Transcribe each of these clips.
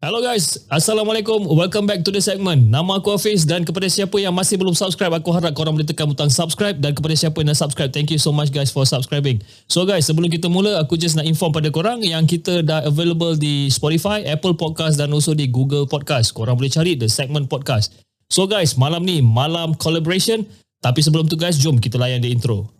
Hello guys, Assalamualaikum. Welcome back to the segment. Nama aku Hafiz dan kepada siapa yang masih belum subscribe, aku harap korang boleh tekan butang subscribe dan kepada siapa yang dah subscribe, thank you so much guys for subscribing. So guys, sebelum kita mula, aku just nak inform pada korang yang kita dah available di Spotify, Apple Podcast dan also di Google Podcast. Korang boleh cari the segment podcast. So guys, malam ni malam collaboration. Tapi sebelum tu guys, jom kita layan the intro.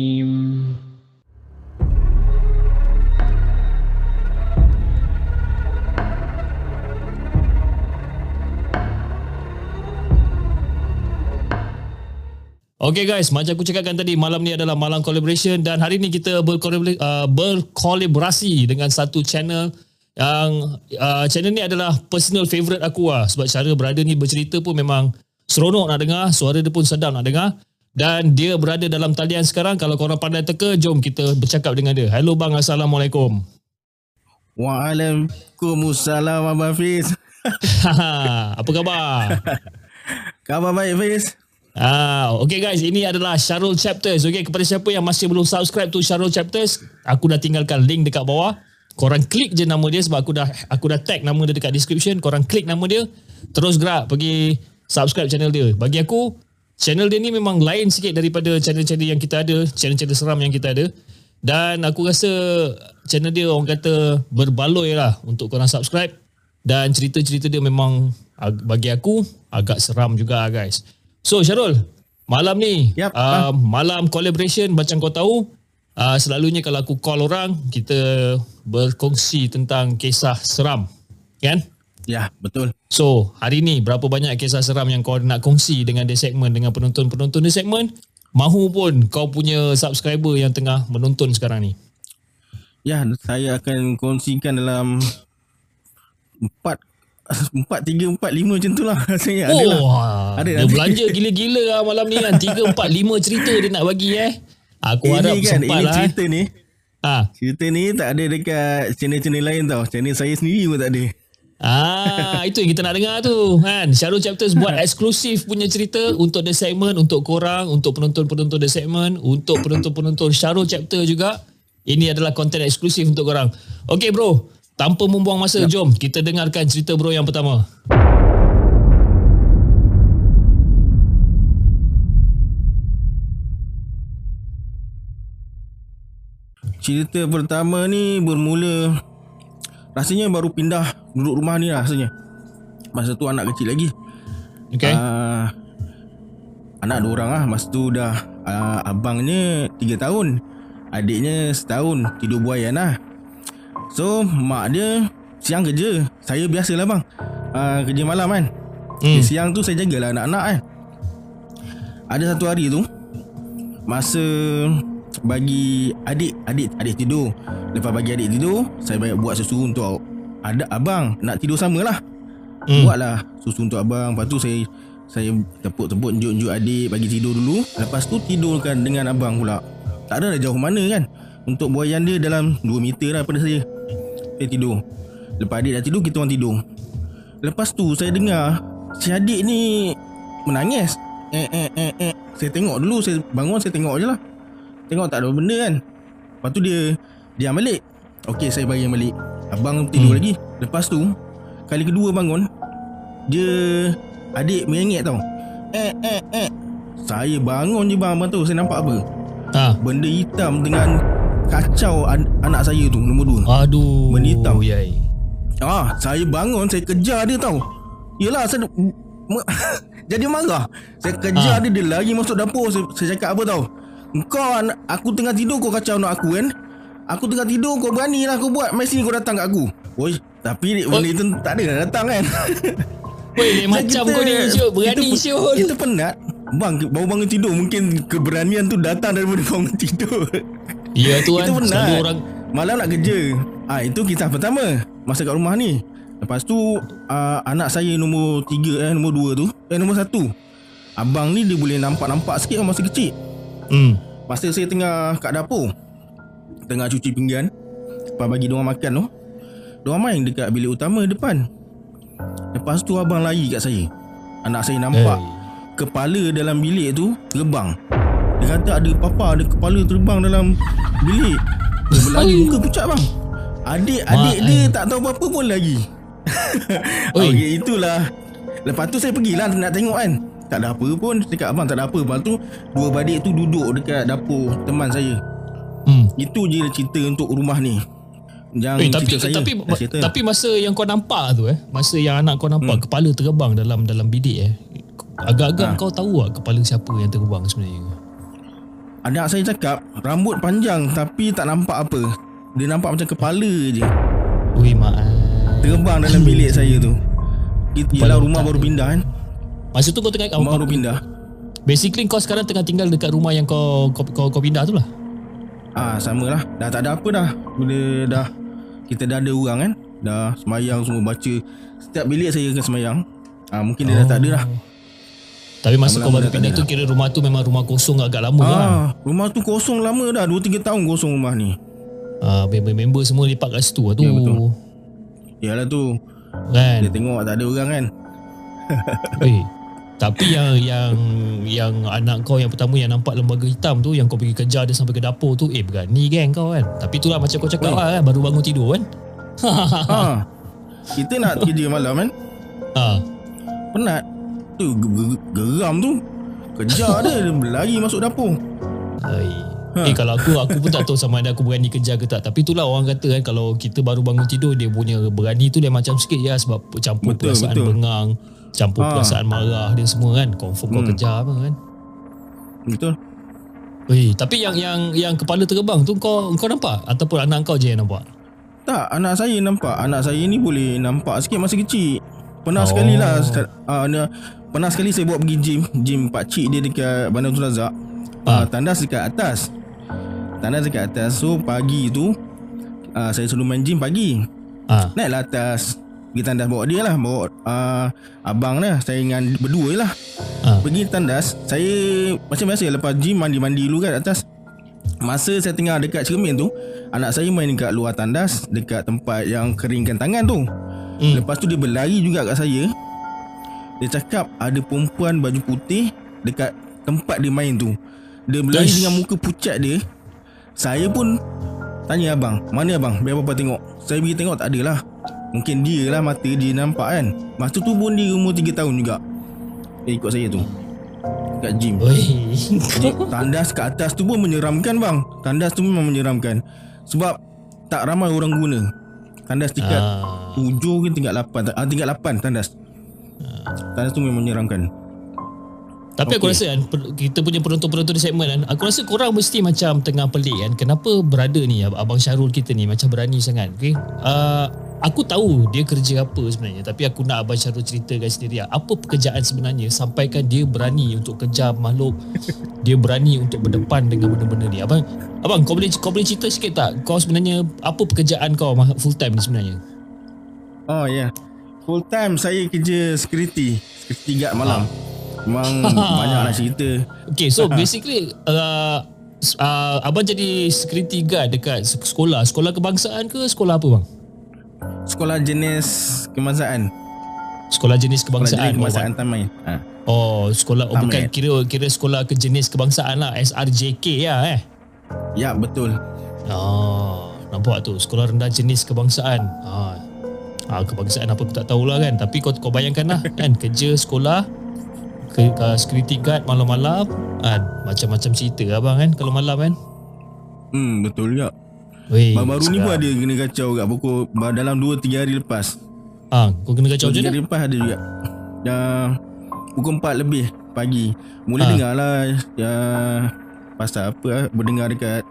Okay guys, macam aku cakapkan tadi, malam ni adalah malam collaboration dan hari ni kita berkolaborasi, uh, berkolaborasi dengan satu channel yang uh, channel ni adalah personal favourite aku lah sebab cara brother ni bercerita pun memang seronok nak dengar, suara dia pun sedap nak dengar dan dia berada dalam talian sekarang kalau korang pandai teka, jom kita bercakap dengan dia. Hello bang, Assalamualaikum. Waalaikumsalam Abang Fiz. Apa khabar? Khabar baik Fiz. Ah, okay guys, ini adalah Syarul Chapters. Okay, kepada siapa yang masih belum subscribe tu Syarul Chapters, aku dah tinggalkan link dekat bawah. Korang klik je nama dia sebab aku dah aku dah tag nama dia dekat description. Korang klik nama dia, terus gerak pergi subscribe channel dia. Bagi aku, channel dia ni memang lain sikit daripada channel-channel yang kita ada, channel-channel seram yang kita ada. Dan aku rasa channel dia orang kata berbaloi lah untuk korang subscribe. Dan cerita-cerita dia memang bagi aku agak seram juga guys. So Syarul, malam ni yep, uh, malam collaboration macam kau tahu, uh, selalunya kalau aku call orang, kita berkongsi tentang kisah seram. Kan? Ya, betul. So, hari ni berapa banyak kisah seram yang kau nak kongsi dengan di segmen dengan penonton-penonton di segmen? Mahu pun kau punya subscriber yang tengah menonton sekarang ni. Ya, saya akan kongsikan dalam empat Empat, tiga, empat, lima macam tu lah rasanya. Oh, Adalah. ada dia nanti. belanja gila-gila lah malam ni kan. Tiga, empat, lima cerita dia nak bagi eh. Aku ini harap kan, sempat ini lah. cerita ni. Ha. Cerita ni tak ada dekat channel-channel lain tau. Channel saya sendiri pun tak ada. Ah, itu yang kita nak dengar tu kan. Syarul Chapters buat eksklusif punya cerita untuk the segment, untuk korang, untuk penonton-penonton the segment, untuk penonton-penonton Syarul Chapter juga. Ini adalah konten eksklusif untuk korang. Okay bro, Tanpa membuang masa, yep. jom kita dengarkan cerita bro yang pertama. Cerita pertama ni bermula rasanya baru pindah duduk rumah ni rasanya. Masa tu anak kecil lagi. Okay. Uh, anak dua orang lah. Masa tu dah uh, abangnya tiga tahun. Adiknya setahun tidur buayan lah. So mak dia siang kerja. Saya biasalah bang. Uh, Kerja malam kan? Hmm. Siang tu saya jagalah anak-anak kan? Ada satu hari tu Masa bagi adik adik adik tidur. Lepas bagi adik tidur Saya banyak buat susu untuk ada abang. Nak tidur sama lah hmm. Buatlah susu untuk abang. Lepas tu saya saya tepuk-tepuk unjuk-unjuk adik bagi tidur dulu. Lepas tu tidurkan dengan abang pula. Tak ada dah jauh mana kan? Untuk buayan dia dalam 2 meter lah pada saya saya tidur. Lepas adik dah tidur Kita orang tidur. Lepas tu saya dengar Si adik ni Menangis. Eh eh eh eh. Saya tengok dulu Saya bangun saya tengok je lah. Tengok tak ada benda kan. Lepas tu dia Diam balik. Okey saya bagi balik. Abang tidur hmm. lagi. Lepas tu Kali kedua bangun Dia Adik merengek tau. Eh eh eh. Saya bangun je bang. Abang tu Saya nampak apa? Ha. Benda hitam dengan kacau an- anak saya tu nombor dua. Aduh. Benda hitam. Yai. Ah, saya bangun, saya kejar dia tau. Yelah, saya jadi marah. Saya kejar ha. dia, dia lari masuk dapur. Saya, saya cakap apa tau? Kau an- Aku tengah tidur kau kacau anak aku kan Aku tengah tidur kau berani lah kau buat Mesti kau datang kat aku Oi Tapi benda itu tak ada datang kan Woi, macam kau ni Syul. Berani kita, Syul. Kita penat Bang baru bangun tidur Mungkin keberanian tu datang daripada bangun tidur Ya tu kan. Penat. Selalu orang Malam nak kerja. Ah Itu kisah pertama. Masa kat rumah ni. Lepas tu uh, Anak saya nombor tiga eh Nombor dua tu Eh nombor satu. Abang ni dia boleh nampak-nampak sikit kan Masa kecil. Hmm. Masa saya tengah kat dapur Tengah cuci pinggan Lepas bagi diorang makan tu Diorang main dekat bilik utama depan. Lepas tu abang lari kat saya. Anak saya nampak Eh. Kepala dalam bilik tu terbang Dia kata ada papa Ada kepala terbang dalam bilik Dia berlari muka pucat bang Adik-adik dia eh. tak tahu apa-apa pun lagi. Okey itulah Lepas tu saya pergilah nak tengok kan Tak ada apa pun Cakap abang tak ada apa Lepas tu Dua badik tu duduk dekat dapur Teman saya Hmm. Itu je cerita untuk rumah ni Yang Eh, tapi saya tapi cerita. tapi masa yang kau nampak tu eh, masa yang anak kau nampak Hmm. kepala terbang dalam dalam bidik eh. Agak-agak Ha. kau tahu tak kepala siapa yang terbang sebenarnya? Anak saya cakap Rambut panjang Tapi tak nampak apa. Dia nampak macam kepala je. Ui mak. Terbang dalam bilik saya tu. Kepala rumah baru pindah kan? Masa tu kau tengah Rumah baru pindah. Basically kau sekarang tengah tinggal dekat rumah yang kau kau kau, kau pindah tu lah. Ah sama lah. Dah tak ada apa dah. Bila dah Kita dah ada orang kan? Dah semayang semua. Baca Setiap bilik saya akan semayang. Ah, Mungkin dia dah tak ada lah Tapi masa kau baru dah pindah tu kira rumah tu memang rumah kosong agak lama lah. ah, Rumah tu kosong lama dah 2-3 tahun kosong rumah ni Ah, member-member semua lipat kat situ lah tu. Ya, betul. Yalah tu Kan? Dia tengok tak ada orang kan Eh, tapi yang yang yang anak kau yang pertama yang nampak lembaga hitam tu yang kau pergi kejar dia sampai ke dapur tu eh berani geng kau kan. Tapi itulah macam kau cakap Oi. lah kan baru bangun tidur kan. ha. Kita nak kerja malam kan ha. Penat Tu ge- ge- geram tu Kejar dia berlari masuk dapur Hai. Ha. Eh kalau aku aku pun tak tahu sama ada aku berani kejar ke tak. Tapi itulah orang kata kan kalau kita baru bangun tidur dia punya berani tu dia macam sikit ya sebab campur Betul, perasaan betul. bengang, campur Ha. perasaan marah dia semua kan. Confirm kau Hmm. kejar apa kan. Betul Weh, tapi yang yang yang kepala terbang tu kau kau nampak ataupun anak kau je yang nampak? Tak anak saya nampak Anak saya ni boleh nampak sikit masa kecil Pernah Oh. sekali lah uh, Pernah sekali saya bawa pergi gym. Gym pakcik dia dekat Bandar Tun Razak Ah. uh, Tandas dekat atas. Tandas dekat atas. So pagi tu uh, Saya selalu main gym pagi. Ah. Naiklah atas. Pergi tandas bawa dia lah. Bawa uh, abang lah. Saya dengan berdua lah. Ah. Pergi tandas Saya Macam biasa lepas gym Mandi-mandi dulu kan atas. Masa saya tengah dekat cermin tu Anak saya main dekat luar tandas Dekat tempat yang keringkan tangan tu Hmm. Lepas tu dia berlari juga kat saya. Dia cakap ada perempuan baju putih Dekat tempat dia main tu. Dia berlari Ish. dengan muka pucat dia. Saya pun Tanya abang Mana abang? Biar papa tengok. Saya pergi tengok tak ada lah Mungkin dia lah mata dia nampak kan. Masa tu pun dia umur 3 tahun juga. Dia ikut saya tu. Kat gym. Oi. Jadi tandas kat atas tu pun menyeramkan bang. Tandas tu memang menyeramkan. Sebab Tak ramai orang guna Tandas tingkat Ah. 7 ke tingkat 8 ah, Tingkat 8 tandas Tandas tu memang menyeramkan Tapi aku Okey. rasa kan kita punya penonton-penonton di segmen kan, aku rasa korang mesti macam tengah pelik kan. Kenapa berada ni ab- abang Syarul kita ni macam berani sangat. Okay? Uh, aku tahu dia kerja apa sebenarnya tapi aku nak abang Syarul ceritakan sendiri lah. apa pekerjaan sebenarnya sampaikan dia berani untuk kejar makhluk. dia berani untuk berdepan dengan benda-benda ni. Abang abang kau boleh kau boleh cerita sikit tak kau sebenarnya apa pekerjaan kau full time ni sebenarnya? Oh ya yeah. Full time saya kerja security Security guard malam Memang banyak nak cerita Okay, so basically uh, uh, abang jadi security guard dekat se- sekolah. Sekolah kebangsaan ke sekolah apa bang? Sekolah jenis kebangsaan Sekolah jenis Sekolah jenis kebangsaan. kebangsaan Tamai ha. Oh, sekolah oh, bukan kira kira sekolah ke jenis kebangsaan lah, SRJK ya eh. Ya betul Oh, nampak tu sekolah rendah jenis kebangsaan. Ah. Ah, kebangsaan apa aku tak tahulah kan. Tapi kau kau bayangkan lah kan kerja sekolah ke, ke security guard malam-malam kan macam-macam cerita abang kan kalau malam kan. Hmm betul juga Baru-baru ni pun ada kena kacau kat pukul Dalam 2-3 hari lepas. Ah, kau kena kacau 2-3 macam mana? hari lepas ada juga. Ya, Pukul 4 lebih pagi. Mula Ah. dengar lah ya, pasal apa ah, Berdengar dekat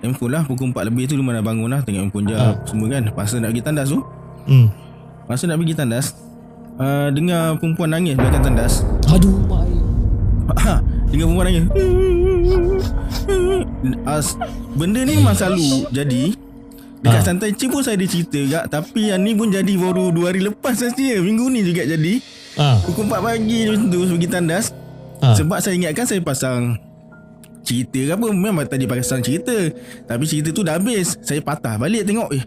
handphone lah. Pukul 4 lebih tu mana bangun lah Tengok handphone jap Semua kan. Masa nak pergi tandas tu. Hmm. Masa nak pergi tandas uh, Dengar perempuan nangis belakang tandas. Aduh, mak. Ha, Dengar perempuan nangis As, Benda ni memang selalu jadi. Dekat Ha. santai cik pun saya ada cerita kak Tapi yang ni pun jadi baru 2 hari lepas saja. Minggu ni juga jadi. Ah. Pukul 4 pagi macam tu Pergi tandas. Ah. Sebab saya ingatkan saya pasang Cerita ke apa. Memang tadi pasang cerita. Tapi cerita tu dah habis. Saya patah balik tengok Eh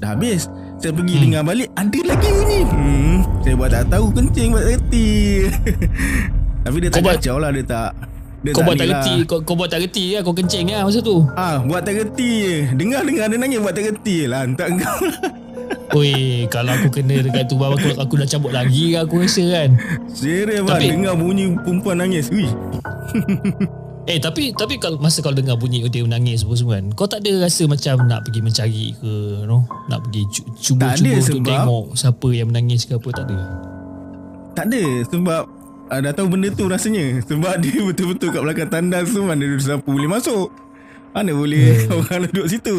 dah habis. Saya pergi hmm. dengar balik Ada lagi bunyi. Hmm, Saya buat tak tahu Kencing buat reti. Tapi dia tak kacau lah Dia tak dia Kau buat tak lah. reti, kau, kau buat tak reti lah, kau kencing lah masa tu. Ah, buat tak reti je Dengar-dengar dia nangis Buat tak reti lah Lantak kau Oi, kalau aku kena dekat tu aku, aku dah cabut lagi lah aku rasa kan. Serius bang Tapi- Dengar bunyi perempuan nangis Ui. Eh tapi tapi kalau masa kau dengar bunyi dia menangis apa semua kan, kau tak ada rasa macam nak pergi mencari ke, no? Nak pergi cuba-cuba untuk sebab- tengok siapa yang menangis ke apa tak ada. Tak ada Sebab uh, Dah tahu benda tu rasanya Sebab dia betul-betul kat belakang tandas tu Mana ada siapa boleh masuk Mana boleh Hmm. orang duduk situ.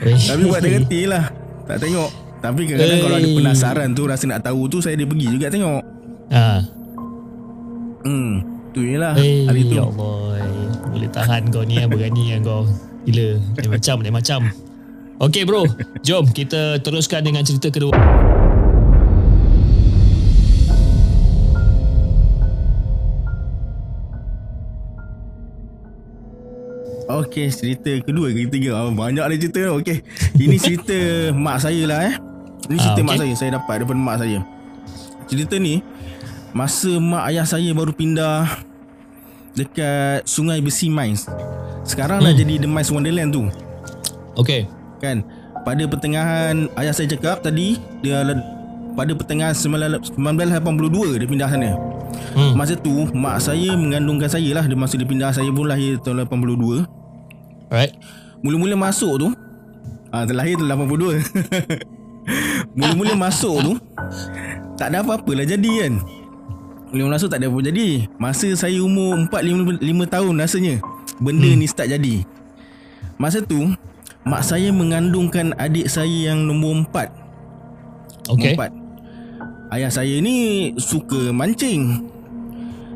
Tapi buat tak reti lah Tak tengok Tapi kadang-kadang Eh. kalau ada penasaran tu Rasa nak tahu tu Saya dia pergi juga tengok Ha. Hmm Tu je lah Eh, Hari tu ya Allah. eh. Boleh tahan kau ni berani yang kau. Gila. Lain macam, lain macam. Okay bro, jom kita teruskan dengan cerita kedua. Okey cerita kedua ke ketiga oh, Banyak ada cerita. Tau Okey Ini cerita mak saya lah eh. Ini cerita Ah, mak okey. saya Saya dapat daripada mak saya. Cerita ni Masa mak ayah saya baru pindah Dekat Sungai Besi Mines. Sekarang dah Hmm. jadi The Mines Wonderland tu. Okay. Kan? Pada pertengahan Ayah saya cakap tadi Dia pada pertengahan 1982 dia pindah sana. Hmm. Masa tu Mak saya mengandungkan saya lah. Dia Masa dia pindah Saya pun lahir tahun 82 Alright. Mula-mula masuk tu ah, Terlahir tu 82 Mula-mula masuk tu Tak ada apa-apa lah jadi kan Mula-mula masuk tak ada apa jadi Masa saya umur 4-5 tahun rasanya Benda hmm. ni start jadi Masa tu Mak saya mengandungkan adik saya yang nombor 4 Okay. Nombor 4 Ayah saya ni suka mancing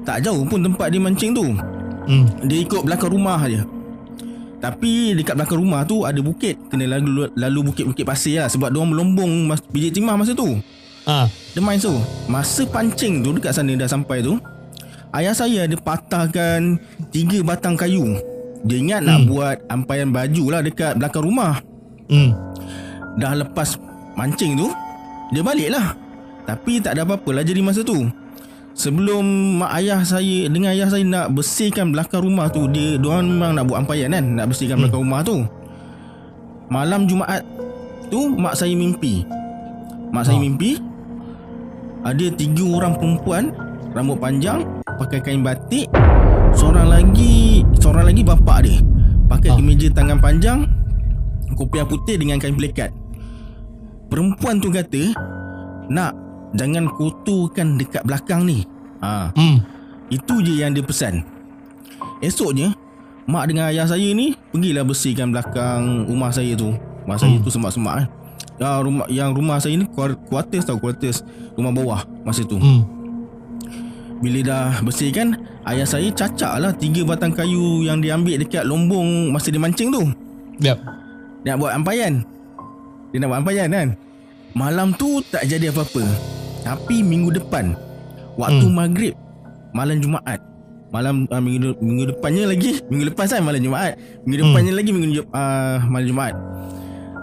Tak jauh pun tempat dia mancing tu Hmm. dia ikut belakang rumah aja. Tapi dekat belakang rumah tu ada bukit. Kena lalu lalu bukit-bukit pasir lah sebab dia orang melombong mas, biji timah masa tu. Ah. Dia main tu. Masa pancing tu dekat sana dah sampai tu, ayah saya ada patahkan tiga batang kayu. Dia ingat hmm. nak buat ampaian baju lah dekat belakang rumah. Hmm. Dah lepas mancing tu, dia balik lah. Tapi tak ada apa-apa lah jadi masa tu. Sebelum mak ayah saya dengan ayah saya nak bersihkan belakang rumah tu, dia diorang memang nak buat ampaian kan, nak bersihkan belakang rumah tu. Malam Jumaat tu mak saya mimpi. Mak saya Ah. mimpi ada tiga orang perempuan rambut panjang pakai kain batik. Seorang lagi seorang lagi bapak dia pakai Ah. kemeja tangan panjang kopiah putih dengan kain pelikat. Perempuan tu kata, "Nak jangan kotorkan dekat belakang ni." Ha, Hmm. itu je yang dia pesan. Esoknya, mak dengan ayah saya ni pergilah bersihkan belakang rumah saya tu. Rumah saya Hmm. tu semak-semak eh. Ya, rumah yang rumah saya ni kuar- quarters tau, quarters rumah bawah masa tu. Hmm. Bila dah bersihkan, ayah saya cacak lah tiga batang kayu yang dia ambil dekat lombong masa dia mancing tu. Yep. Dia nak buat ampaian Dia nak buat ampaian kan Malam tu tak jadi apa-apa Tapi minggu depan Waktu hmm. Hmm. maghrib Malam Jumaat Malam uh, minggu, minggu depannya lagi Minggu lepas kan malam Jumaat Minggu Hmm. depannya lagi minggu uh, malam Jumaat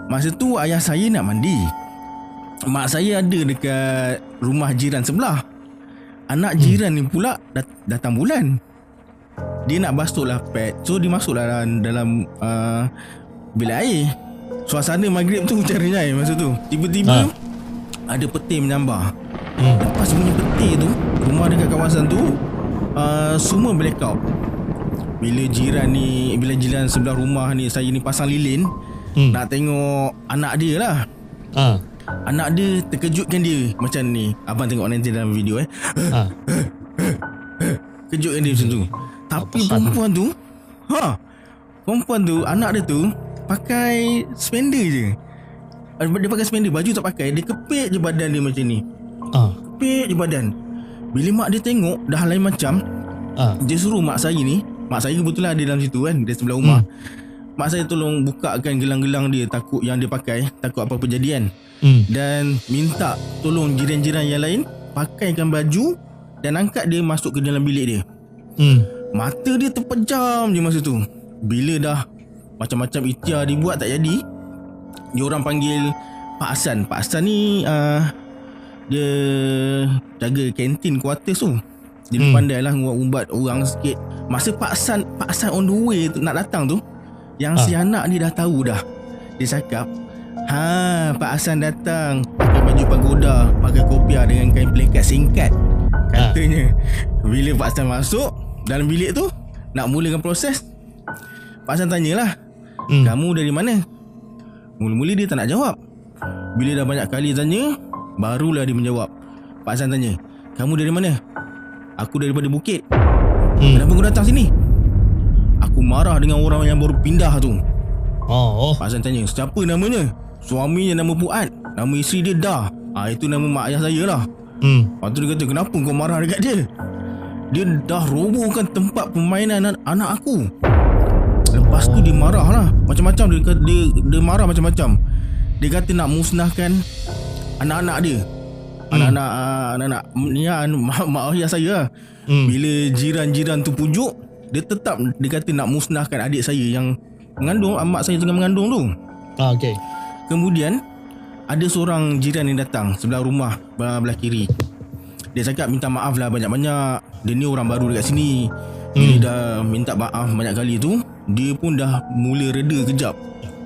Masa tu ayah saya nak mandi Mak saya ada dekat rumah jiran sebelah Anak Hmm. jiran ni pula dat- datang bulan Dia nak basuh lah pet So dia masuk lah dalam, dalam uh, bilik air Suasana maghrib tu cari air masa tu Tiba-tiba Ha. Ada peti menyambar Hmm. Lepas bunyi peti tu Rumah dekat kawasan tu uh, Semua blackout. Bila jiran ni Bila jiran sebelah rumah ni Saya ni pasang lilin Hmm. Nak tengok anak dia lah. Ah. Anak dia terkejutkan dia Macam ni. Abang tengok nanti dalam video eh. Ah. Kejutkan dia macam tu. Tapi Apa perempuan tu Ha Perempuan tu Anak dia tu Pakai Spender je. Dia pakai spender Baju tak pakai. Dia kepit je badan dia macam ni Ah. Kepit je badan Bila mak dia tengok Dah lain macam Ah. Dia suruh mak saya ni Mak saya kebetulan ada dalam situ kan Dia sebelah rumah hmm. Mak saya tolong bukakan gelang-gelang dia Takut yang dia pakai Takut apa-apa jadian Hmm. Dan minta tolong jiran-jiran yang lain Pakaikan baju Dan angkat dia masuk ke dalam bilik dia Hmm. Mata dia terpejam je masa tu Bila dah Macam-macam ikhtiar dibuat tak jadi Dia orang panggil Pak Hassan Pak Hassan ni uh, Dia Jaga kantin quarters tu Dia hmm. Hmm. pandai lah Ubat orang sikit Masa Pak Hassan Pak Hassan on the way tu, Nak datang tu Yang Ah. si anak ni dah tahu dah Dia cakap Ha Pak Hassan datang Pakai baju pagoda Pakai kopiah dengan kain pelikat singkat Katanya Bila Pak Hassan masuk Dalam bilik tu Nak mulakan proses Pak Hassan tanyalah Hmm. Kamu dari mana? Mula-mula dia tak nak jawab Bila dah banyak kali tanya Barulah dia menjawab Pak Hassan tanya Kamu dari mana? Aku daripada bukit Hmm. Kenapa kau datang sini? Aku marah dengan orang yang baru pindah tu Oh, oh. Pak Hassan tanya Siapa namanya? Suaminya nama Puat Nama isteri dia Dah ah, Itu nama mak ayah saya lah Hmm. Lepas tu dia kata Kenapa kau marah dekat dia? Dia dah robohkan tempat permainan an- anak aku Lepas tu dia marah lah Macam-macam dia, dia, dia marah macam-macam Dia kata nak musnahkan Anak-anak dia. Anak-anak ah, Anak-anak. Ni lah mak, mak ayah saya lah. Hmm. Bila jiran-jiran tu pujuk Dia tetap Dia kata nak musnahkan adik saya Yang Mengandung ah, Mak saya tengah mengandung tu. Ah, okay. Kemudian Ada seorang jiran yang datang Sebelah rumah Belah, belah kiri. Dia cakap minta maaf lah banyak-banyak. Dia ni orang baru dekat sini. Bila Hmm. dah minta maaf banyak kali tu Dia pun dah mula reda kejap.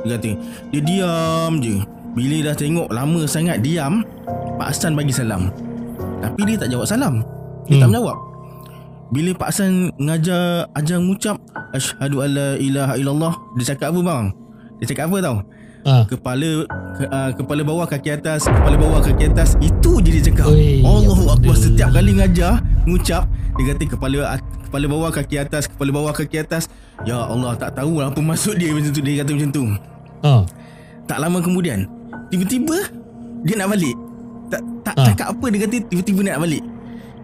Dia kata Dia diam je Bila dah tengok lama sangat diam Pak Hassan bagi salam Tapi dia tak jawab salam Dia tak Hmm. menjawab bila Pak Hassan ngajar ajar mengucap Asyhadu an la ilaha illallah Dia cakap apa bang? Dia cakap apa tau? Ah. kepala ke, uh, kepala bawah kaki atas kepala bawah kaki atas itu je dia cakap Oi, Allahu ya akbar setiap kali ngajar mengucap dia kata kepala kepala bawah kaki atas kepala bawah kaki atas ya Allah tak tahu apa maksud dia macam tu dia kata macam tu Ah. tak lama kemudian tiba-tiba dia nak balik. Tak tak Ah. cakap apa dia kata tiba-tiba dia nak balik.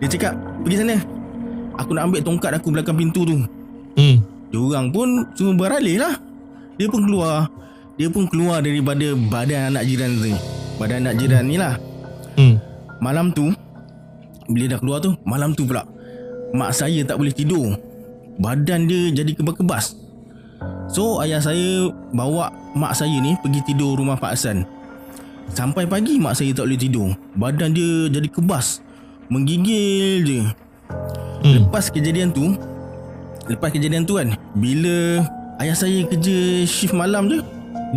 Dia cakap pergi sana. Aku nak ambil tongkat aku belakang pintu tu. Hmm. dia orang pun semua beralih lah. Dia pun keluar. Dia pun keluar daripada badan anak jiran tu. Badan anak jiran ni lah. Hmm. Malam tu Bila dah keluar tu Malam tu pula Mak saya tak boleh tidur. Badan dia jadi kebas-kebas. So ayah saya bawa mak saya ni pergi tidur rumah Pak Hassan Sampai pagi mak saya tak boleh tidur. Badan dia jadi kebas. Menggigil je. Hmm. Lepas kejadian tu Lepas kejadian tu kan Bila ayah saya kerja shift malam je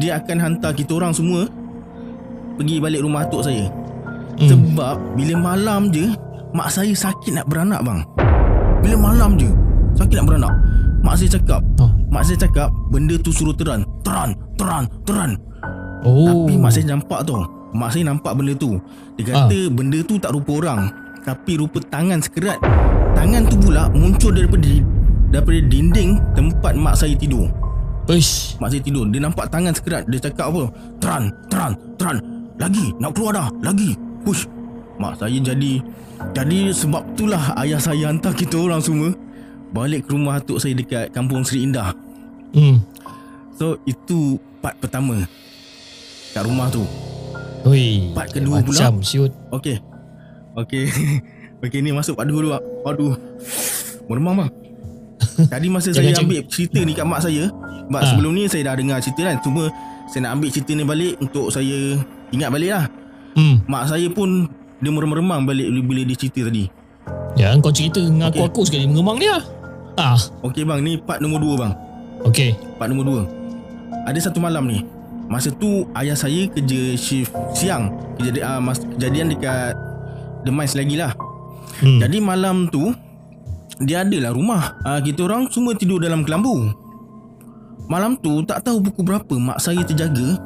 Dia akan hantar kita orang semua Pergi balik rumah atuk saya. Hmm. Sebab bila malam je Mak saya sakit nak beranak bang. Bila malam je Sakit nak beranak. Mak saya cakap Oh. Mak saya cakap Benda tu suruh teran Teran Teran Teran Oh. Tapi mak saya nampak tau Mak saya nampak benda tu. Dia kata benda tu tak rupa orang Tapi rupa tangan sekerat. Tangan tu pula muncul daripada Daripada dinding tempat mak saya tidur. Uish. Mak saya tidur. Dia nampak tangan sekerat. Dia cakap apa? Teran Teran Teran. Lagi Nak keluar dah. Lagi. Push. Mak saya jadi Jadi sebab itulah Ayah saya hantar kita orang semua Balik ke rumah atuk saya dekat Kampung Seri Indah. Hmm. So itu part pertama Kat rumah tu Ui. Part kedua pula. Macam siut. Okey. Okey. Okey ni masuk part 2 dulu. Aduh. Meremang bang. Tadi masa saya ambil cerita ni kat mak saya, sebab Ha. sebelum ni saya dah dengar cerita kan. Cuma saya nak ambil cerita ni balik untuk saya ingat balik lah. Hmm. Mak saya pun dia meremang balik bila dia cerita tadi. Ya, kau cerita dengan Okey. aku-aku sekali mengemang dia. Ah. Okey bang, ni part nombor 2 bang. Okey. Part nombor 2. Ada satu malam ni. Masa tu ayah saya kerja shift siang. Kejadian, uh, mas, kejadian dekat The Mines lagi lah. Hmm. Jadi malam tu Dia adalah rumah uh, Kita orang semua tidur dalam kelambu Malam tu tak tahu pukul berapa Mak saya terjaga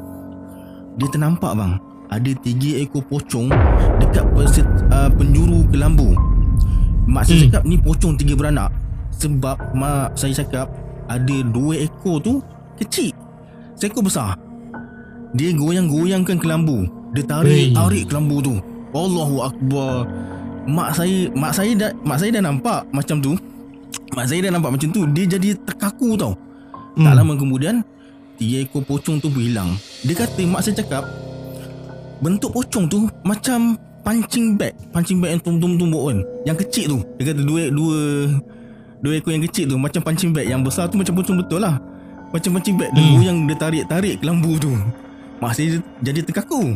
Dia ternampak bang Ada tiga ekor pocong Dekat perset, uh, penjuru kelambu Mak saya Hmm. cakap ni pocong tiga beranak Sebab mak saya cakap ada dua ekor tu kecil. Seekor besar. Dia goyang-goyangkan kelambu. Dia tarik Wey. tarik kelambu tu. Allahu akbar. Mak saya mak saya dah mak saya dah nampak macam tu. Mak saya dah nampak macam tu. Dia jadi terkaku tau. Hmm. Tak lama kemudian tiga ekor pocong tu hilang. Dia kata mak saya cakap bentuk pocong tu macam punching bag, punching bag yang tumbuk-tumbuk kan. Yang kecil tu. Dia kata dua dua dua ekor yang kecil tu macam punching bag, yang besar tu macam pocong betul lah. Macam punching bag dia Hmm. goyang dia tarik-tarik kelambu tu. Mak saya jadi terkaku.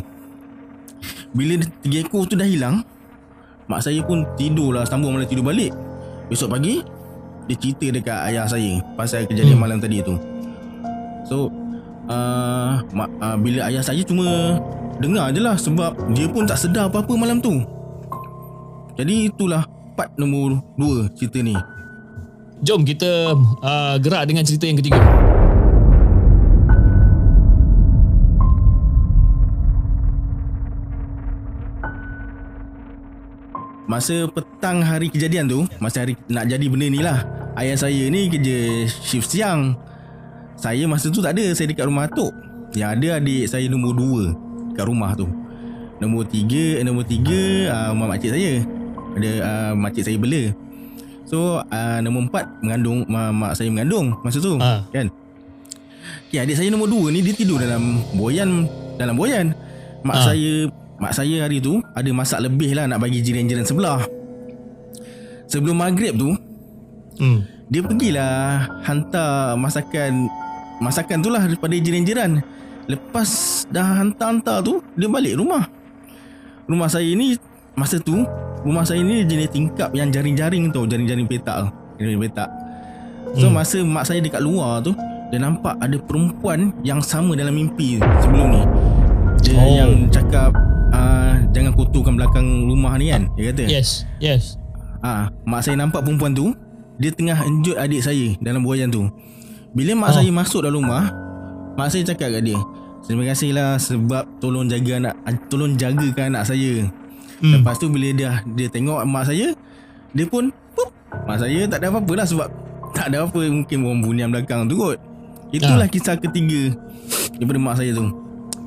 Bila tiga ekor tu dah hilang, mak saya pun tidur lah sambung malam tidur balik. Besok pagi dia cerita dekat ayah saya pasal kejadian Hmm. malam tadi tu. So uh, mak, uh, bila ayah saya cuma dengar je lah sebab dia pun tak sedar apa-apa malam tu. Jadi itulah part nombor 2 cerita ni. Jom kita uh, gerak dengan cerita yang ketiga. Masa petang hari kejadian tu Masa hari nak jadi benda ni lah. Ayah saya ni kerja shift siang. Saya masa tu tak ada Saya dekat rumah atuk. Yang ada adik saya nombor 2 Kat rumah tu. Nombor 3 eh, Nombor 3 uh, Mak makcik saya. Ada uh, makcik saya bela. So uh, Nombor 4 Mengandung mak, mak saya mengandung Masa tu Ha. Kan? Okay adik saya nombor 2 ni Dia tidur dalam boyan Dalam boyan. Mak Ha. saya Mak saya hari tu Ada masak lebih lah Nak bagi jiran-jiran sebelah Sebelum maghrib tu Hmm. Dia pergilah Hantar masakan Masakan tu lah Daripada jiran-jiran Lepas dah hantar-hantar tu Dia balik rumah Rumah saya ni Masa tu Rumah saya ni jenis tingkap Yang jaring-jaring tu Jaring-jaring petak tu Jaring petak So Hmm. masa mak saya dekat luar tu Dia nampak ada perempuan Yang sama dalam mimpi Sebelum ni Dia Oh. yang cakap uh, Jangan kotorkan belakang rumah ni kan Dia kata Yes, yes. Ah, mak saya nampak perempuan tu dia tengah enjut adik saya dalam buayan tu. Bila mak Oh. saya masuk dalam rumah, mak saya cakap kat dia, "Terima kasihlah sebab tolong jaga anak tolong jagakan anak saya." Hmm. Lepas tu bila dia dia tengok mak saya, dia pun pup, mak saya tak ada apa-apa lah sebab tak ada apa mungkin orang bunian belakang tu kot. Itulah Ah. kisah ketiga daripada mak saya tu.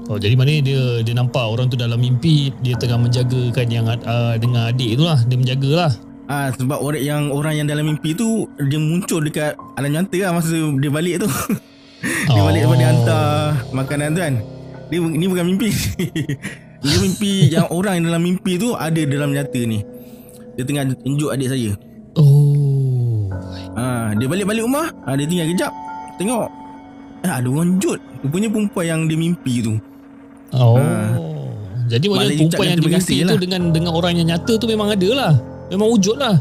Oh jadi mana dia dia nampak orang tu dalam mimpi dia tengah menjagakan yang uh, dengan adik tu lah dia menjagalah. Ah sebab orang yang orang yang dalam mimpi tu dia muncul dekat alam nyata lah masa dia balik tu. dia balik Oh. hantar makanan tu kan. Dia ni bukan mimpi. dia mimpi yang orang yang dalam mimpi tu ada dalam nyata ni. Dia tengah tunjuk adik saya. Oh. Ah dia balik-balik rumah, ah, dia tinggal kejap. Tengok. Ah, ada orang jut. Rupanya perempuan yang dia mimpi tu. Oh. Ah. Jadi Mak maknanya perempuan yang dimimpi tu lah. dengan dengan orang yang nyata tu memang ada lah. Memang wujud lah.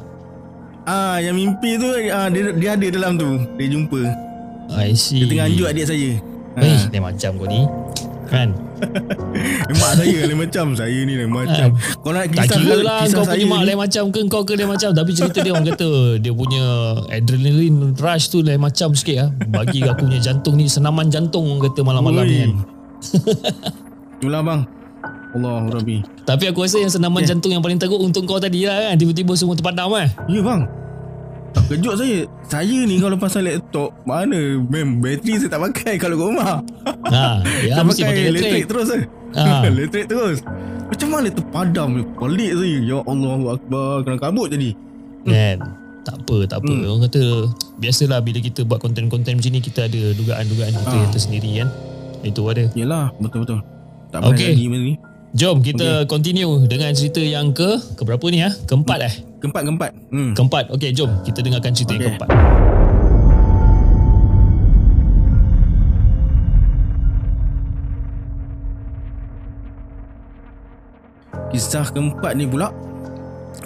Ah yang mimpi tu ah, dia dia ada dalam tu. Dia jumpa. I see. Dia tengah anjuk adik saya. Eh, lain macam kau ni. Kan? Mak saya lain macam Saya ni lain macam Kau nak Tak kisah kira lah kisah kau punya mak ni, lain macam ke kau ke lain macam Tapi cerita dia orang kata Dia punya adrenaline rush tu lain macam sikit lah Bagi aku punya jantung ni Senaman jantung orang kata malam-malam ni Oi. kan Itulah bang. Allah Rabbi. Tapi aku rasa yang senaman Ya. jantung yang paling teruk untuk kau tadi lah kan? Tiba-tiba semua terpadam kan Ya bang. Tak kejut saya. Saya ni kalau pasal laptop Mana Mem bateri saya tak pakai Kalau kat rumah. Ha, Ya Saya mesti pakai elektrik elektrik. terus eh. Ah. Elektrik terus. Macam mana tu padam Pelik saya. Ya Allah Akbar. Kena kabut jadi. Kan? Tak apa, tak apa. Hmm. Orang kata biasalah bila kita buat konten-konten macam ni kita ada dugaan-dugaan kita Ah. yang tersendiri kan. Itu ada. Yelah Betul-betul Tak pernah Okey. jadi benda ni Jom kita continue dengan cerita yang ke keberapa ni ya? Keempat eh? Keempat-keempat hmm. Keempat. Okey, jom kita dengarkan cerita yang Okey. keempat. Kisah keempat ni pula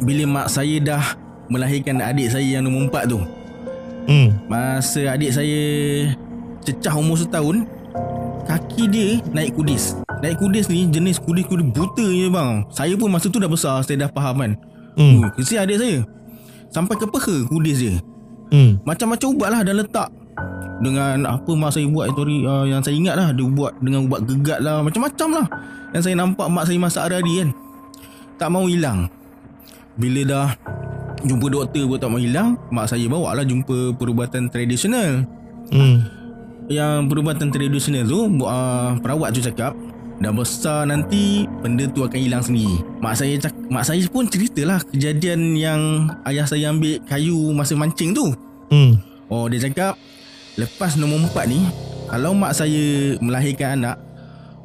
Bila mak saya dah Melahirkan adik saya yang nombor empat tu Hmm. Masa adik saya Cecah umur setahun Kaki dia naik kudis Naik kudis ni jenis kudis-kudis buta je bang Saya pun masa tu dah besar Saya dah faham kan Hmm. hmm. Kesian adik saya Sampai ke peha kudis dia Hmm. Macam-macam ubat lah dah letak Dengan apa mak saya buat itu hari uh, Yang saya ingat lah Dia buat dengan ubat gegat lah Macam-macam lah Yang saya nampak mak saya masak hari-hari kan Tak mau hilang Bila dah Jumpa doktor pun tak mau hilang Mak saya bawa lah jumpa perubatan tradisional Hmm. Yang perubatan tradisional tu uh, Perawat tu cakap Dah besar nanti Benda tu akan hilang sendiri. Mak saya cak, Mak saya pun ceritalah Kejadian yang Ayah saya ambil kayu Masa mancing tu. Hmm. Oh dia cakap Lepas nombor empat ni Kalau mak saya melahirkan anak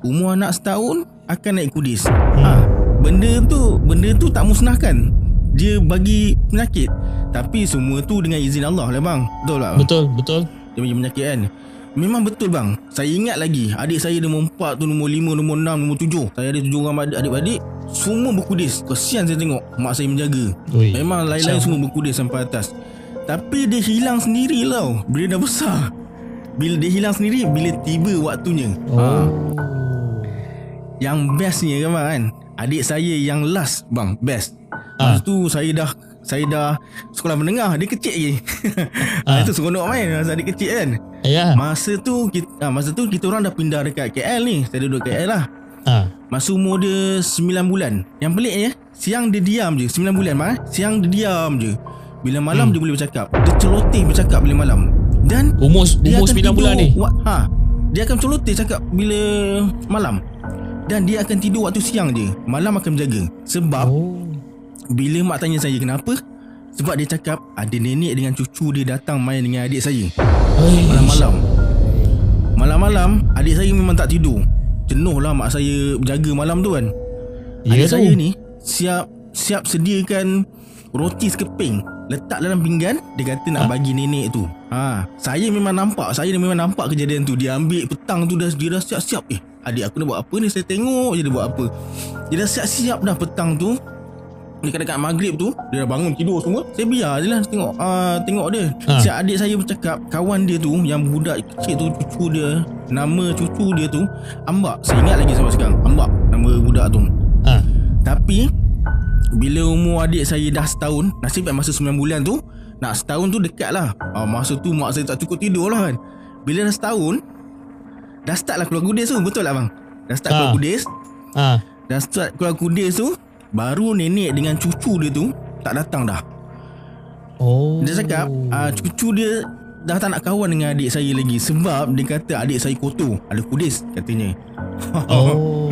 Umur anak setahun Akan naik kudis. Ha, Benda tu Benda tu tak musnahkan. Dia bagi penyakit. Tapi semua tu dengan izin Allah lah bang. Betul tak? Betul, betul. Dia punya penyakit kan Memang betul bang. Saya ingat lagi Adik saya nombor 4 tu Nombor 5, nombor 6, nombor 7 Saya ada 7 orang adik- adik-adik Semua berkudis Kesian saya tengok Mak saya menjaga. Ui. Memang lain-lain semua berkudis sampai atas. Tapi dia hilang sendiri tau. Bila dah besar. Bila dia hilang sendiri Bila tiba waktunya. Oh. ha. Yang bestnya kan bang kan? Adik saya yang last bang. Best. Lepas tu saya dah Saya dah Sekolah menengah Dia kecil lagi Ah. ha. Itu seronok main Masa adik kecil kan Ya. Masa tu kita, ah, masa tu kita orang dah pindah dekat KL ni. Saya duduk KL lah. Ha. Masa umur dia 9 bulan. Yang peliknya, siang dia diam je. 9 bulan mah. Siang dia diam je. Bila malam hmm. dia boleh bercakap. Dia celoteh bercakap bila malam. Dan Umur dia umur akan 9 bulan ni. Wa, ha, dia akan celoteh cakap bila malam. Dan dia akan tidur waktu siang je. Malam akan menjaga. Sebab Oh. Bila mak tanya saya kenapa? Sebab dia cakap ada nenek dengan cucu dia datang main dengan adik saya. Malam-malam. Malam-malam Adik saya memang tak tidur. Jenuh lah mak saya Jaga malam tu kan. Ya Adik tu. saya ni Siap Siap sediakan Roti sekeping. Letak dalam pinggan Dia kata nak Ha. bagi nenek tu. Ha, Saya memang nampak Saya memang nampak kejadian tu. Dia ambil petang tu dah, Dia dah siap-siap. Eh adik aku nak buat apa ni? Saya tengok je dia buat apa. Dia dah siap-siap dah petang tu Dekat-dekat maghrib tu Dia dah bangun tidur semua Saya biar je lah Tengok uh, Tengok dia Ha. Siap adik saya bercakap Kawan dia tu Yang budak kecil tu Cucu dia Nama cucu dia tu Ambak Saya ingat lagi sampai sekarang Ambak Nama budak tu Ha. Tapi Bila umur adik saya dah setahun Nasib baik masa 9 bulan tu Nak setahun tu dekat lah uh, Masa tu mak saya tak cukup tidur lah kan Bila dah setahun Dah start lah keluar kudis tu Betul tak bang? Dah start Ha. keluar kudis Ha. Dah start keluar kudis tu Baru nenek dengan cucu dia tu Tak datang dah Oh. Dia cakap uh, Cucu dia Dah tak nak kawan dengan adik saya lagi Sebab dia kata adik saya kotor Ada kudis katanya Oh.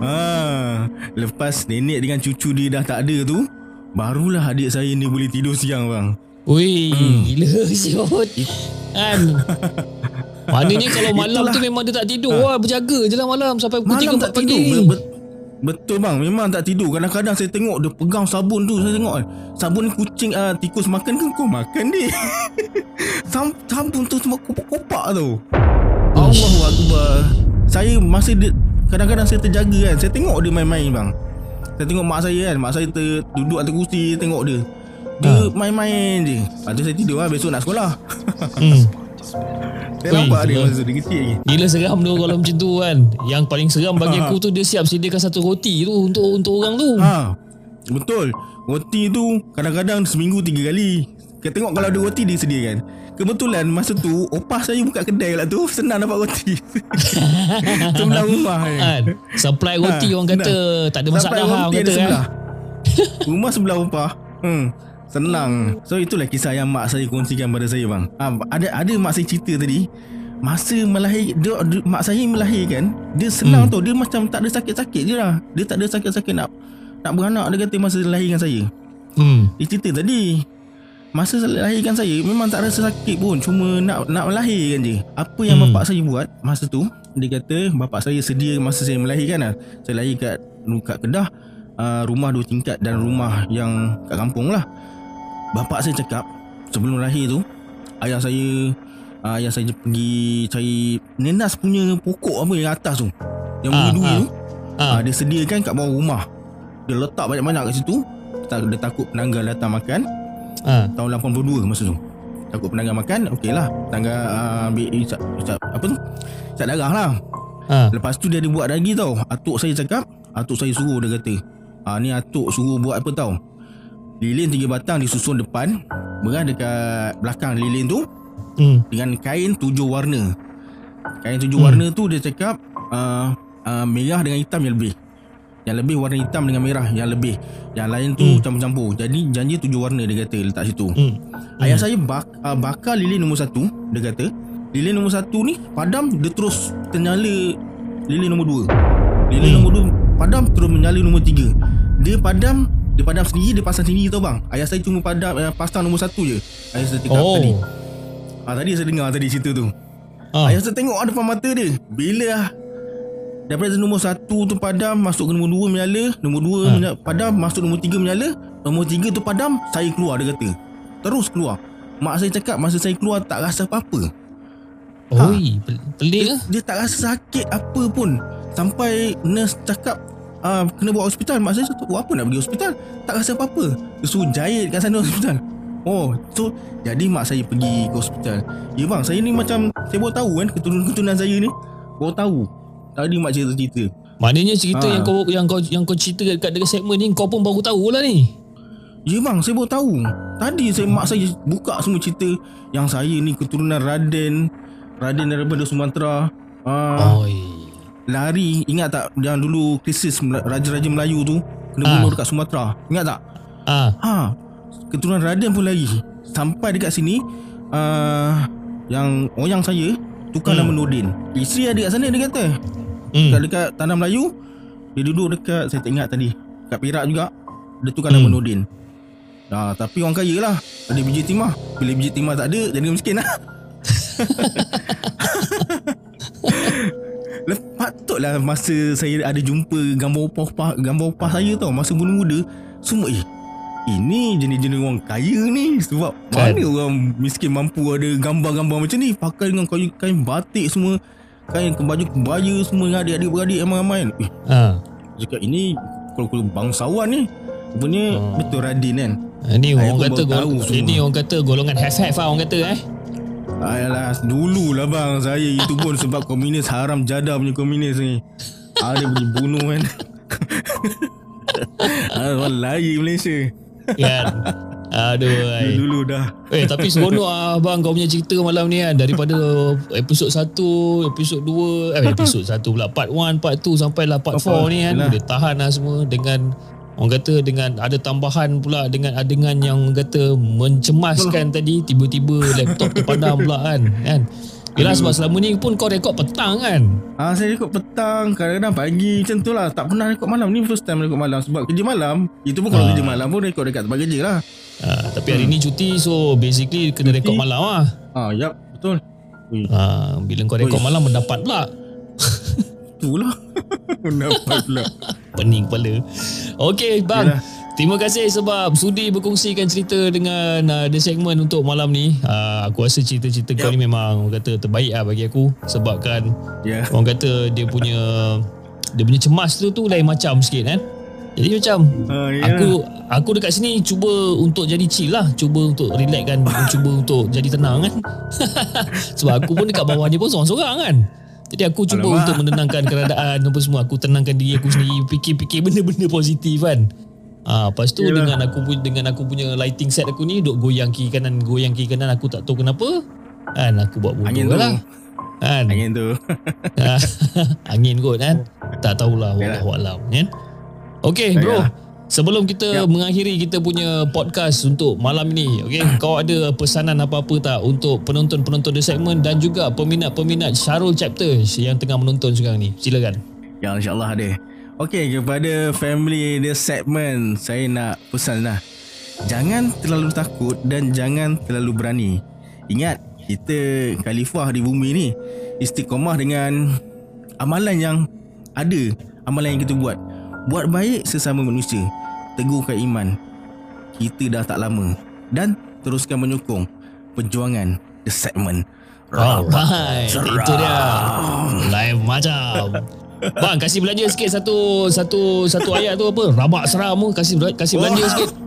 ha, Lepas nenek dengan cucu dia dah tak ada tu Barulah adik saya ni boleh tidur siang bang Ui, Hmm. gila siot. Kan. Maknanya kalau malam Itulah. tu memang dia tak tidur. Wah, berjaga je lah malam sampai pukul 3 Malam 4 tak pagi. tidur Betul bang. Memang tak tidur. Kadang-kadang saya tengok Dia pegang sabun tu Saya tengok kan Sabun kucing uh, Tikus makan kan Kau? Makan ni. Sam- Sabun tu semua kopak-kopak tu. Allahu Akbar. Saya masa dia Kadang-kadang saya terjaga kan. Saya tengok dia main-main bang. Saya tengok mak saya kan. Mak saya ter, duduk atas kursi Tengok dia. Dia Ha. main-main je. Lepas tu saya tidur lah Besok nak sekolah. Hmm. Ui, nampak dia gila. masa dia kecil lagi Gila seram tu kalau macam tu kan. Yang paling seram bagi aku tu dia siap sediakan satu roti tu untuk untuk orang tu. Ha Betul Roti tu Kadang-kadang seminggu tiga kali Kita tengok kalau ada roti dia sediakan Kebetulan masa tu Opah saya buka kedai lah tu Senang dapat roti Sebelah rumah Kan. Supply roti Ha, orang kata tak ada masalah roti orang ada kata kan. sebelah Rumah sebelah opah hmm. Senang. So itulah kisah yang mak saya kongsikan pada saya bang. Ha, Ada ada mak saya cerita tadi Masa melahir dia, dia, Mak saya melahirkan Dia senang Hmm. tau. Dia macam tak ada sakit-sakit je lah. Dia tak ada sakit-sakit nak Nak beranak. Dia kata masa lahirkan saya. Hmm. dia cerita tadi Masa lahirkan saya Memang tak rasa sakit pun. Cuma nak nak melahirkan je. Apa yang Hmm. hmm. bapak saya buat Masa tu Dia kata Bapak saya sedia Masa saya melahirkan lah. Saya lahir kat Kat Kedah uh, Rumah dua tingkat Dan rumah yang Kat kampung lah Bapak saya cakap Sebelum lahir tu Ayah saya uh, Ayah saya pergi Cari Nenas punya pokok apa Yang atas tu Yang Ah, duri-duri ah. tu Ha. Ah, dia sediakan kat bawah rumah. Dia letak banyak-banyak kat situ. Dia takut penanggal datang makan. Ha. Tahun 82 masa tu. Takut penanggal makan, okey lah. Penanggal uh, ambil isap, isap, apa tu? Isap darah lah. Ha. Lepas tu dia ada buat lagi tau. Atuk saya cakap, atuk saya suruh dia kata. Ah ni atuk suruh buat apa tau? Lilin tiga batang disusun depan, berah dekat belakang lilin tu Hmm. dengan kain tujuh warna. Kain tujuh Hmm. warna tu dia cakap uh, uh, merah dengan hitam yang lebih. Yang lebih warna hitam dengan merah yang lebih. Yang lain tu Hmm. campur-campur. Jadi janji tujuh warna dia kata letak situ. Hmm. Ayah saya bak, uh, bakar lilin nombor satu Dia kata Lilin nombor satu ni Padam Dia terus ternyala Lilin nombor dua Lilin hmm. nombor dua Padam terus menyala nombor tiga Dia padam Dia padam sendiri Dia pasang sendiri tau bang. Ayah saya cuma padam eh, Pasang nombor satu je. Ayah saya cakap Oh. tadi. Ah, Tadi saya dengar tadi cerita tu. Ah. Ayah saya tengok ada depan mata dia. Bila lah Daripada nombor satu tu padam Masuk ke nombor dua menyala Nombor dua Ha. menyala, padam Masuk nombor tiga menyala Nombor tiga tu padam Saya keluar dia kata. Terus keluar. Mak saya cakap Masa saya keluar tak rasa apa-apa. Oi, pel- pelik dia, ke? dia tak rasa sakit apa pun. Sampai nurse cakap uh, Kena bawa hospital. Mak saya cakap "Oh, Apa nak pergi hospital? Tak rasa apa-apa. Dia suruh jahit kat sana hospital. Oh So Jadi mak saya pergi ke hospital. Ya bang Saya ni macam Saya baru tahu kan Keturunan-keturunan saya ni. Baru tahu. Tadi mak cerita-cerita Maknanya cerita Ah. yang kau yang kau yang kau cerita dekat dekat segmen ni kau pun baru tahu lah ni. Ya bang Saya baru tahu. Tadi saya mak saya Buka semua cerita Yang saya ni keturunan Raden. Raden daripada Sumatera uh, Oi. Lari ingat tak yang dulu krisis raja-raja Melayu tu? Kena Ah. bunuh dekat Sumatera. Ingat tak? Ah, ha keturunan Raden pun lari. Sampai dekat sini uh, yang oyang saya tukar Hmm. nama Nordin. Isteri ada kat sana dia kata. Hmm. dekat, dekat tanah Melayu dia duduk dekat saya tak ingat tadi dekat Perak juga dia tukar nama Hmm. Nordin. Nah, tapi orang kaya lah. Ada biji timah. Bila biji timah tak ada Jadi miskin lah Patutlah masa saya ada jumpa gambar opah-opah gambar opah saya tau masa muda-muda semua eh ini jenis-jenis orang kaya ni sebab Kan. mana orang miskin mampu ada gambar-gambar macam ni pakai dengan kain kain batik semua kain baju kebaya semua dengan adik-adik beradik ramai-ramai kan. eh Ah. cakap ini kalau-kalau bangsawan ni rupanya Oh. betul Radin kan Ini orang kata gol, ini orang kata golongan have-have lah orang kata eh. Ayolah dulu lah bang. Saya itu pun sebab komunis haram jadah punya komunis ni. Ada pergi bunuh kan. Ah, Orang lain Malaysia. Kan. Aduh. ai. Dulu dah. Eh tapi seronok ah bang. Kau punya cerita malam ni kan daripada episod 1, episod 2, eh episod 1 pula part 1, part 2 sampai lah part 4 ni kan. Boleh tahan lah semua dengan orang kata dengan ada tambahan pula dengan adegan yang kata mencemaskan tadi tiba-tiba laptop terpadam pula kan kan? Yelah sebab selama ni pun kau rekod petang kan? Ah Saya rekod petang. Kadang-kadang pagi Macam tu lah. Tak pernah rekod malam. Ni first time rekod malam. Sebab kerja malam Itu pun kalau Ah. kerja malam pun Rekod dekat tempat kerja lah. Ah, Tapi hari ni cuti so basically kena rekod malam lah. Ah yap Betul. Ah, Bila kau rekod malam mendapat pula Tu lah Mendapat pula. Pening kepala. Okey bang. Yalah. Terima kasih sebab sudi berkongsikan cerita dengan uh, The Segment untuk malam ni. Uh, Aku rasa cerita-cerita kau Yup. ni memang orang kata terbaik lah bagi aku Sebabkan Ya. orang kata dia punya Dia punya cemas tu tu lain macam sikit kan? Jadi macam Ah, ya. Aku aku dekat sini cuba untuk jadi chill lah. Cuba untuk relax kan. Cuba untuk jadi tenang kan. Sebab aku pun dekat bawah ni pun seorang-seorang kan jadi aku cuba Alamak. untuk menenangkan keadaan apa semua aku tenangkan diri aku sendiri fikir-fikir benda-benda positif kan. Ah, lepas tu Yelah. dengan aku pu- dengan aku punya lighting set aku ni duk goyang kiri kanan goyang kiri kanan aku tak tahu kenapa. Kan aku buat bodoh Angin lah. Kan. Angin tu Angin kot kan. Tak tahulah Yalah. wallahu alam kan. Okey bro. Yalah. Sebelum kita Yap. mengakhiri kita punya podcast untuk malam ni, okey, kau ada pesanan apa-apa tak untuk penonton-penonton The Segment dan juga peminat-peminat Syarul Chapters yang tengah menonton sekarang ni? Silakan. Ya insyaAllah ada Okey kepada family The Segment Saya nak pesan lah Jangan terlalu takut dan jangan terlalu berani Ingat kita khalifah di bumi ni Istiqomah dengan amalan yang ada Amalan yang kita buat Buat baik sesama manusia Teguhkan iman Kita dah tak lama Dan teruskan menyokong Perjuangan The Segment Alright, seram. itu dia. Live macam. Bang, kasih belanja sikit satu satu satu ayat tu apa? Rabak seram tu. Kasih kasih belanja Wah. sikit.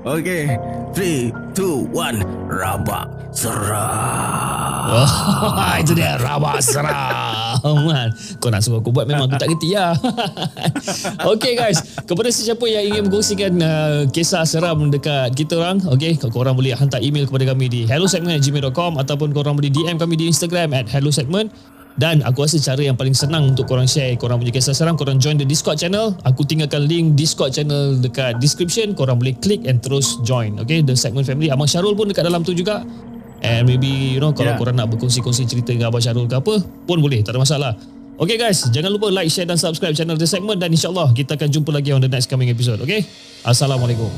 Okay 3, 2, 1 Rabak Seram Oh, itu dia rabak seram kan. Kau nak suruh aku buat memang aku tak kerti lah. okay guys, kepada sesiapa yang ingin berkongsikan uh, kisah seram dekat kita orang, okay, korang boleh hantar email kepada kami di hellosegment@gmail.com ataupun korang boleh DM kami di Instagram at hellosegment dan aku rasa cara yang paling senang untuk korang share korang punya kisah seram, korang join the Discord channel. Aku tinggalkan link Discord channel dekat description. Korang boleh klik and terus join. Okay, the segment family. Abang Syarul pun dekat dalam tu juga. And maybe you know kalau Yeah. korang nak berkongsi-kongsi cerita dengan Abang Syarul ke apa pun boleh, tak ada masalah. Okay guys, jangan lupa like, share dan subscribe channel The Segment dan insyaAllah kita akan jumpa lagi on the next coming episode. Okay? Assalamualaikum.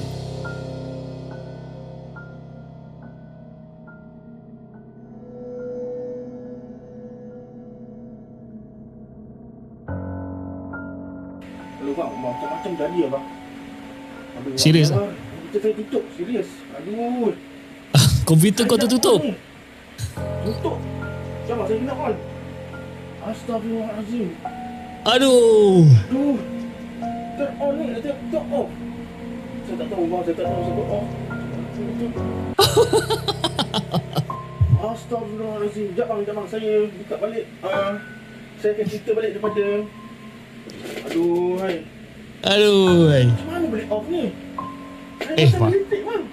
Serius bang, Kita saya tutup, serius. Aduh. Komputer kau tertutup. Tutup. Siapa saya kena on? Astaghfirullahalazim. Aduh. Aduh. Turn on ni, turn off. Saya tak tahu bang, saya tak tahu turn off. Astaghfirullahalazim. Sekejap bang, sekejap bang. Saya buka balik. Uh, saya akan cerita balik daripada... Aduh, hai. Aduh. hai. Macam mana boleh off ni? Saya Eh, elektrik bang.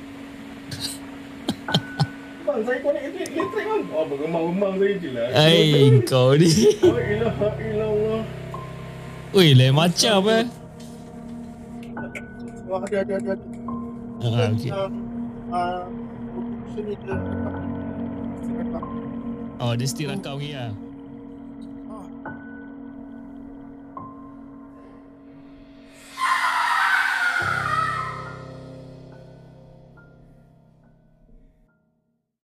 Saya connect elektrik, elektrik bang. Oh, bergemang-gemang saya je lah. Hai kau ni. La ilaha illallah. Ui, lain macam eh. Wah, ada, ada, ada. ada. Ah, okay. Ah, ah. Oh, dia still rakam ni lah.